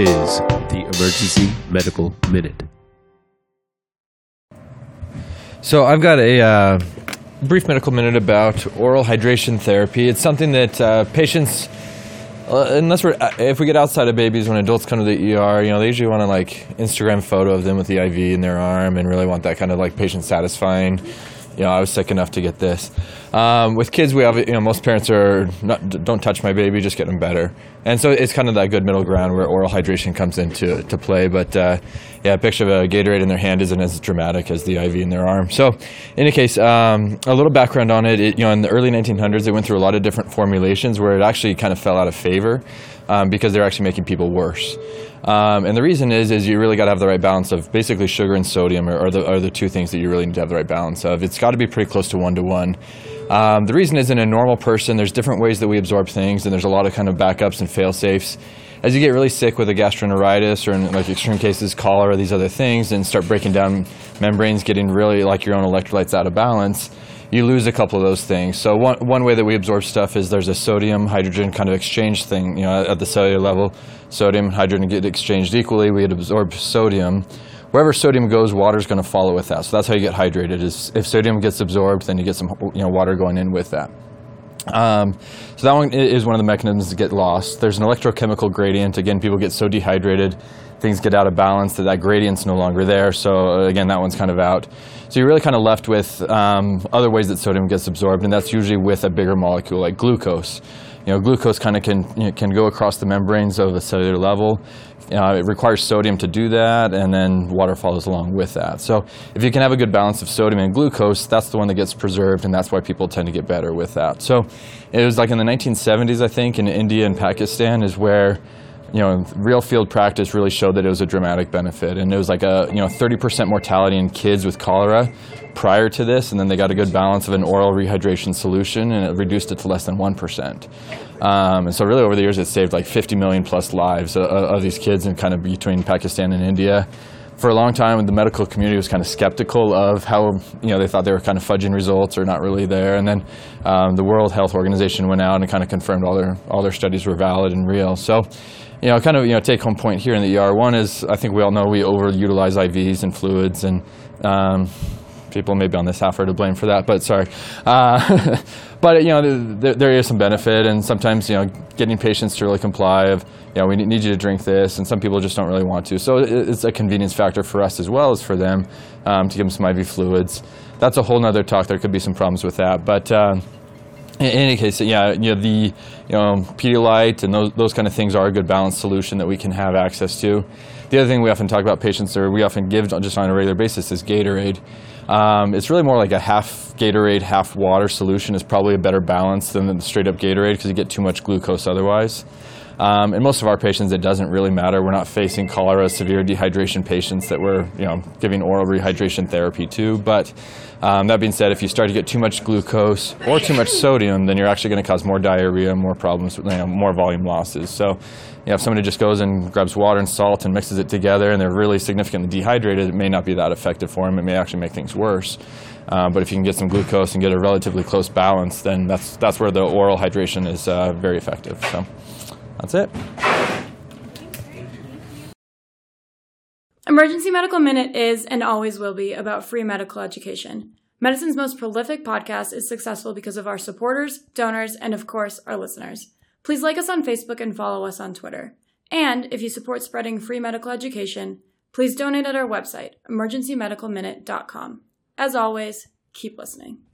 is the Emergency Medical Minute. So I've got a uh, brief medical minute about oral hydration therapy. It's something that uh, patients, uh, unless we're uh, if we get outside of babies, when adults come to the ER, you know, they usually want to like Instagram photo of them with the IV in their arm and really want that kind of like patient satisfying. You know, I was sick enough to get this. Um, with kids, we have you know most parents are not don't touch my baby, just get them better, and so it's kind of that good middle ground where oral hydration comes into to play. But uh, yeah, a picture of a Gatorade in their hand isn't as dramatic as the IV in their arm. So, in any case, um, a little background on it, it. You know, in the early 1900s, it went through a lot of different formulations where it actually kind of fell out of favor um, because they're actually making people worse. Um, and the reason is, is you really got to have the right balance of basically sugar and sodium are, are, the, are the two things that you really need to have the right balance of. It's got to be pretty close to one to one. Um, the reason is in a normal person, there's different ways that we absorb things, and there's a lot of kind of backups and fail safes. As you get really sick with a gastroenteritis or in like extreme cases cholera, these other things, and start breaking down membranes, getting really like your own electrolytes out of balance, you lose a couple of those things. So one, one way that we absorb stuff is there's a sodium hydrogen kind of exchange thing, you know, at the cellular level. Sodium and hydrogen get exchanged equally. We absorb sodium wherever sodium goes, water is going to follow with that. So that's how you get hydrated. Is if sodium gets absorbed, then you get some you know water going in with that. Um, so that one is one of the mechanisms to get lost. There's an electrochemical gradient. Again, people get so dehydrated, things get out of balance that that gradient's no longer there. So uh, again, that one's kind of out. So you're really kind of left with um, other ways that sodium gets absorbed, and that's usually with a bigger molecule like glucose. You know, glucose kind of can you know, can go across the membranes of a cellular level. Uh, it requires sodium to do that, and then water follows along with that. So if you can have a good balance of sodium and glucose, that's the one that gets preserved, and that's why people tend to get better with that. So it was like in the 1970s, I think, in India and Pakistan is where you know, real field practice really showed that it was a dramatic benefit. And it was like a, you know, 30% mortality in kids with cholera prior to this, and then they got a good balance of an oral rehydration solution, and it reduced it to less than 1%. Um, and so really over the years, it saved like 50 million plus lives of, of these kids and kind of between Pakistan and India for a long time, the medical community was kind of skeptical of how, you know, they thought they were kind of fudging results or not really there. And then um, the World Health Organization went out and kind of confirmed all their all their studies were valid and real. So, you know, kind of you know take home point here in the ER. One is I think we all know we overutilize IVs and fluids and. Um, people maybe on this half are to blame for that, but sorry. Uh, but you know, there, there is some benefit, and sometimes you know, getting patients to really comply of, you know, we need you to drink this, and some people just don't really want to. So it's a convenience factor for us as well as for them um, to give them some IV fluids. That's a whole other talk. There could be some problems with that, but. Uh, in any case, yeah, know, the you know, Pedialyte and those, those kind of things are a good balanced solution that we can have access to. The other thing we often talk about patients or we often give just on a regular basis is Gatorade. Um, it's really more like a half Gatorade, half water solution is probably a better balance than the straight up Gatorade because you get too much glucose otherwise. Um, and most of our patients, it doesn't really matter. We're not facing cholera, severe dehydration patients that we're you know, giving oral rehydration therapy to. But um, that being said, if you start to get too much glucose or too much sodium, then you're actually going to cause more diarrhea, more problems, you know, more volume losses. So you know, if somebody just goes and grabs water and salt and mixes it together and they're really significantly dehydrated, it may not be that effective for them. It may actually make things worse. Uh, but if you can get some glucose and get a relatively close balance, then that's, that's where the oral hydration is uh, very effective. So. That's it. Emergency Medical Minute is and always will be about free medical education. Medicine's most prolific podcast is successful because of our supporters, donors, and of course, our listeners. Please like us on Facebook and follow us on Twitter. And if you support spreading free medical education, please donate at our website, emergencymedicalminute.com. As always, keep listening.